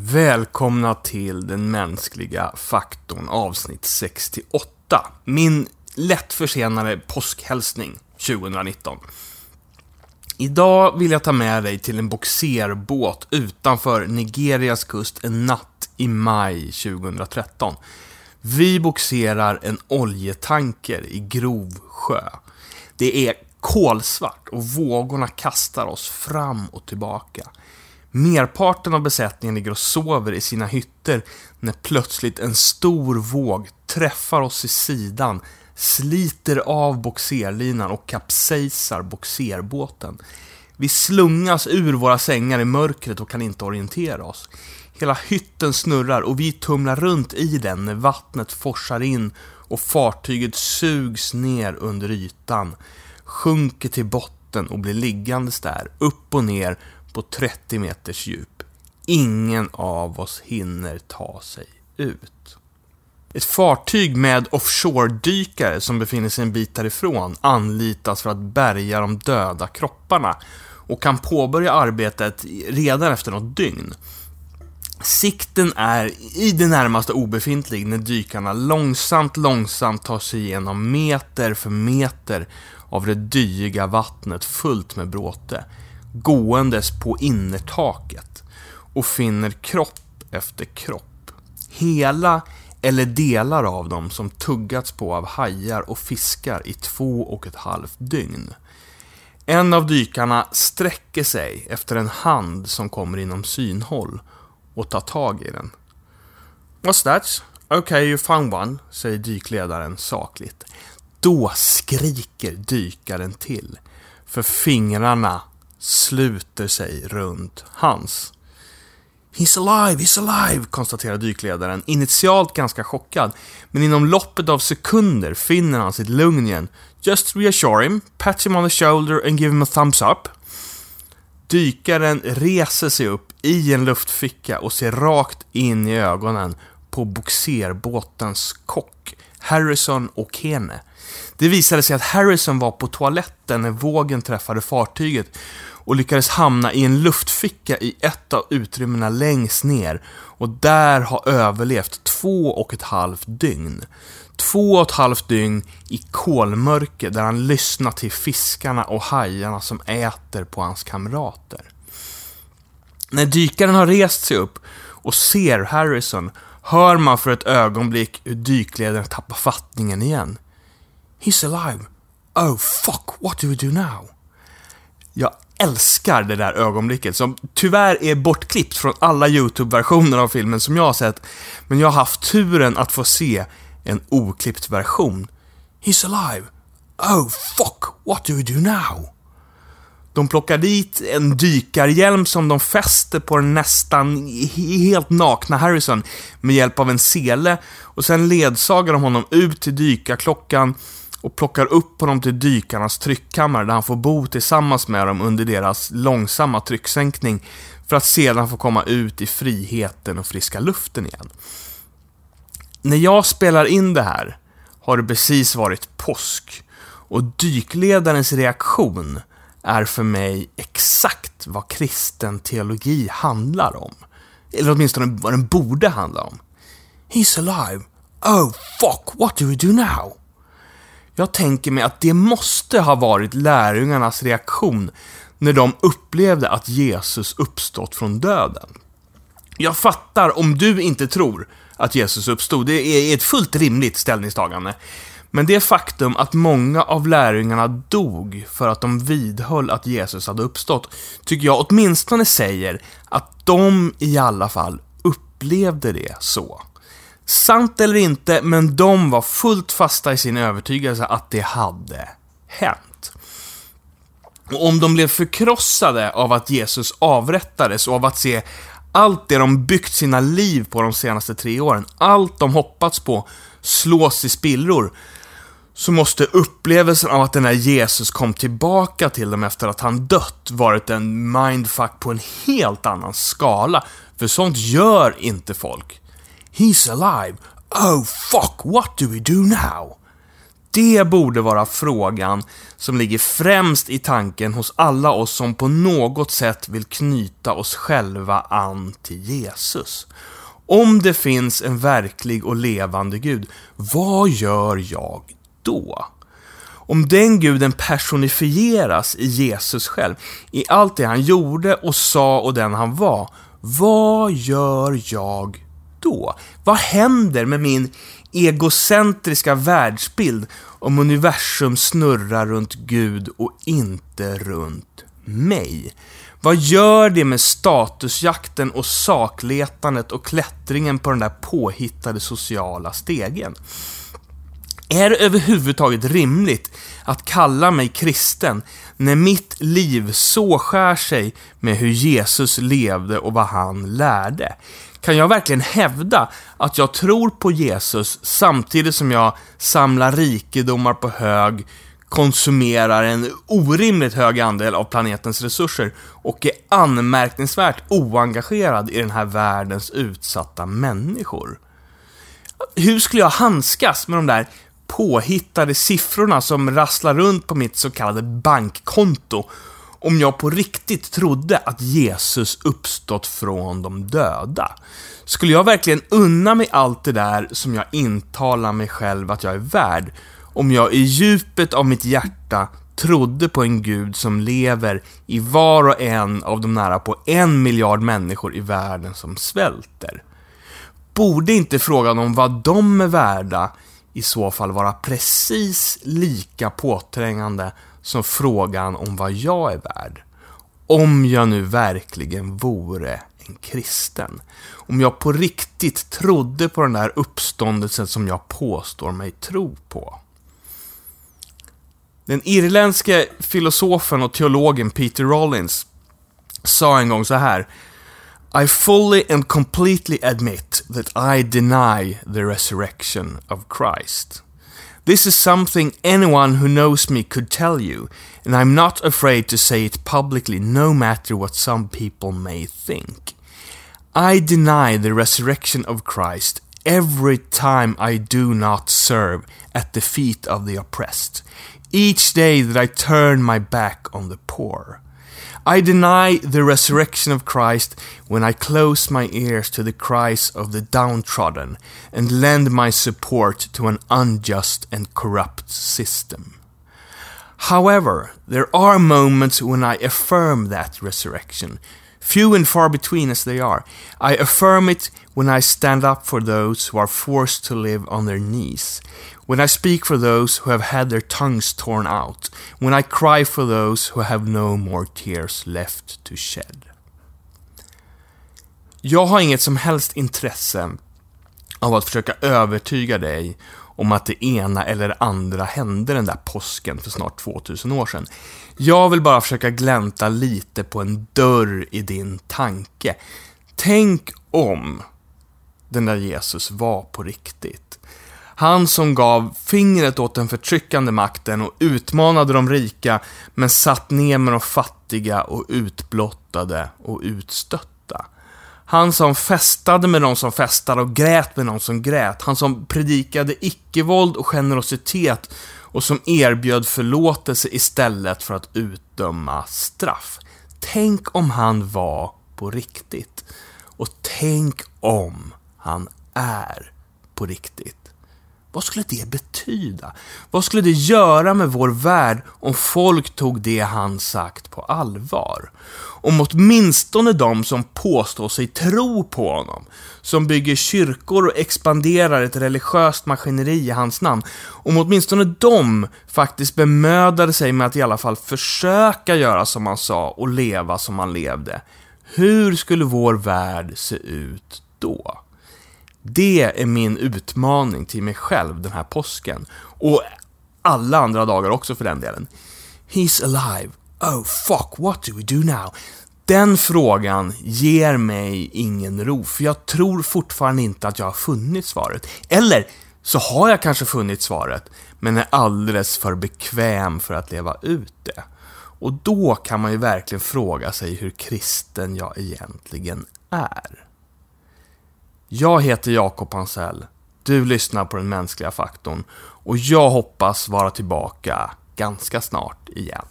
Välkomna till Den mänskliga faktorn avsnitt 68. Min lätt försenade påskhälsning 2019. Idag vill jag ta med dig till en boxerbåt utanför Nigerias kust en natt i maj 2013. Vi boxerar en oljetanker i grov sjö. Det är kolsvart och vågorna kastar oss fram och tillbaka. Merparten av besättningen ligger och sover i sina hytter när plötsligt en stor våg träffar oss i sidan, sliter av boxerlinan och kapsejsar boxerbåten. Vi slungas ur våra sängar i mörkret och kan inte orientera oss. Hela hytten snurrar och vi tumlar runt i den när vattnet forsar in och fartyget sugs ner under ytan, sjunker till botten och blir liggandes där, upp och ner på 30 meters djup. Ingen av oss hinner ta sig ut. Ett fartyg med offshore-dykare som befinner sig en bit därifrån anlitas för att bärga de döda kropparna och kan påbörja arbetet redan efter något dygn. Sikten är i det närmaste obefintlig när dykarna långsamt, långsamt tar sig igenom meter för meter av det dyiga vattnet fullt med bråte gåendes på innertaket och finner kropp efter kropp. Hela eller delar av dem som tuggats på av hajar och fiskar i två och ett halvt dygn. En av dykarna sträcker sig efter en hand som kommer inom synhåll och tar tag i den. What's that? Okay, you found one, säger dykledaren sakligt. Då skriker dykaren till, för fingrarna sluter sig runt hans. He's alive, he's alive, konstaterar dykledaren, initialt ganska chockad, men inom loppet av sekunder finner han sitt lugn igen. Just reassure him, pat him on the shoulder and give him a thumbs up. Dykaren reser sig upp i en luftficka och ser rakt in i ögonen på boxerbåtens kock, Harrison Okene. Det visade sig att Harrison var på toaletten när vågen träffade fartyget och lyckades hamna i en luftficka i ett av utrymmena längst ner och där ha överlevt två och ett halvt dygn. Två och ett halvt dygn i kolmörker där han lyssnar till fiskarna och hajarna som äter på hans kamrater. När dykaren har rest sig upp och ser Harrison hör man för ett ögonblick hur dykledaren tappar fattningen igen. He's alive. Oh fuck, what do we do now? Jag älskar det där ögonblicket som tyvärr är bortklippt från alla YouTube-versioner av filmen som jag har sett. Men jag har haft turen att få se en oklippt version. He's alive. Oh fuck, what do we do now? De plockar dit en dykarhjälm som de fäster på den nästan helt nakna Harrison med hjälp av en sele och sen ledsagar de honom ut till dykarklockan och plockar upp honom till dykarnas tryckkammare där han får bo tillsammans med dem under deras långsamma trycksänkning för att sedan få komma ut i friheten och friska luften igen. När jag spelar in det här har det precis varit påsk och dykledarens reaktion är för mig exakt vad kristen teologi handlar om. Eller åtminstone vad den borde handla om. He's alive. Oh fuck, what do we do now? Jag tänker mig att det måste ha varit lärjungarnas reaktion när de upplevde att Jesus uppstått från döden. Jag fattar om du inte tror att Jesus uppstod. Det är ett fullt rimligt ställningstagande. Men det faktum att många av lärjungarna dog för att de vidhöll att Jesus hade uppstått, tycker jag åtminstone säger att de i alla fall upplevde det så. Sant eller inte, men de var fullt fasta i sin övertygelse att det hade hänt. Och om de blev förkrossade av att Jesus avrättades och av att se allt det de byggt sina liv på de senaste tre åren, allt de hoppats på, slås i spillror, så måste upplevelsen av att den här Jesus kom tillbaka till dem efter att han dött varit en mindfuck på en helt annan skala. För sånt gör inte folk. He's alive. Oh fuck, what do we do now? Det borde vara frågan som ligger främst i tanken hos alla oss som på något sätt vill knyta oss själva an till Jesus. Om det finns en verklig och levande Gud, vad gör jag då? Om den guden personifieras i Jesus själv, i allt det han gjorde och sa och den han var, vad gör jag då? Vad händer med min egocentriska världsbild om universum snurrar runt Gud och inte runt mig? Vad gör det med statusjakten och sakletandet och klättringen på den där påhittade sociala stegen? Är det överhuvudtaget rimligt att kalla mig kristen när mitt liv så skär sig med hur Jesus levde och vad han lärde? Kan jag verkligen hävda att jag tror på Jesus samtidigt som jag samlar rikedomar på hög, konsumerar en orimligt hög andel av planetens resurser och är anmärkningsvärt oengagerad i den här världens utsatta människor? Hur skulle jag handskas med de där påhittade siffrorna som rasslar runt på mitt så kallade bankkonto om jag på riktigt trodde att Jesus uppstått från de döda. Skulle jag verkligen unna mig allt det där som jag intalar mig själv att jag är värd, om jag i djupet av mitt hjärta trodde på en gud som lever i var och en av de nära på en miljard människor i världen som svälter? Borde inte frågan om vad de är värda i så fall vara precis lika påträngande som frågan om vad jag är värd. Om jag nu verkligen vore en kristen. Om jag på riktigt trodde på den där uppståndelsen som jag påstår mig tro på. Den irländske filosofen och teologen Peter Rollins sa en gång så här I fully and completely admit that I deny the resurrection of Christ. This is something anyone who knows me could tell you, and I'm not afraid to say it publicly no matter what some people may think. I deny the resurrection of Christ every time I do not serve at the feet of the oppressed, each day that I turn my back on the poor. I deny the resurrection of Christ when I close my ears to the cries of the downtrodden and lend my support to an unjust and corrupt system. However, there are moments when I affirm that resurrection, few and far between as they are. I affirm it when I stand up for those who are forced to live on their knees, when I speak for those who have had their tongues torn out, when I cry for those who have no more tears left to shed. Jag har inget som helst intresse av att försöka övertyga dig om att det ena eller andra hände den där påsken för snart 2000 år sedan. Jag vill bara försöka glänta lite på en dörr i din tanke. Tänk om den där Jesus var på riktigt. Han som gav fingret åt den förtryckande makten och utmanade de rika, men satt ner med de fattiga och utblottade och utstötta. Han som festade med de som festade och grät med de som grät. Han som predikade icke-våld och generositet och som erbjöd förlåtelse istället för att utdöma straff. Tänk om han var på riktigt. Och tänk om han är på riktigt. Vad skulle det betyda? Vad skulle det göra med vår värld om folk tog det han sagt på allvar? Om åtminstone de som påstår sig tro på honom, som bygger kyrkor och expanderar ett religiöst maskineri i hans namn, om åtminstone de faktiskt bemödade sig med att i alla fall försöka göra som han sa och leva som han levde. Hur skulle vår värld se ut då? Det är min utmaning till mig själv den här påsken. Och alla andra dagar också för den delen. He's alive. Oh fuck, what do we do now? Den frågan ger mig ingen ro, för jag tror fortfarande inte att jag har funnit svaret. Eller så har jag kanske funnit svaret, men är alldeles för bekväm för att leva ut det. Och då kan man ju verkligen fråga sig hur kristen jag egentligen är. Jag heter Jakob Hansell. Du lyssnar på den mänskliga faktorn och jag hoppas vara tillbaka ganska snart igen.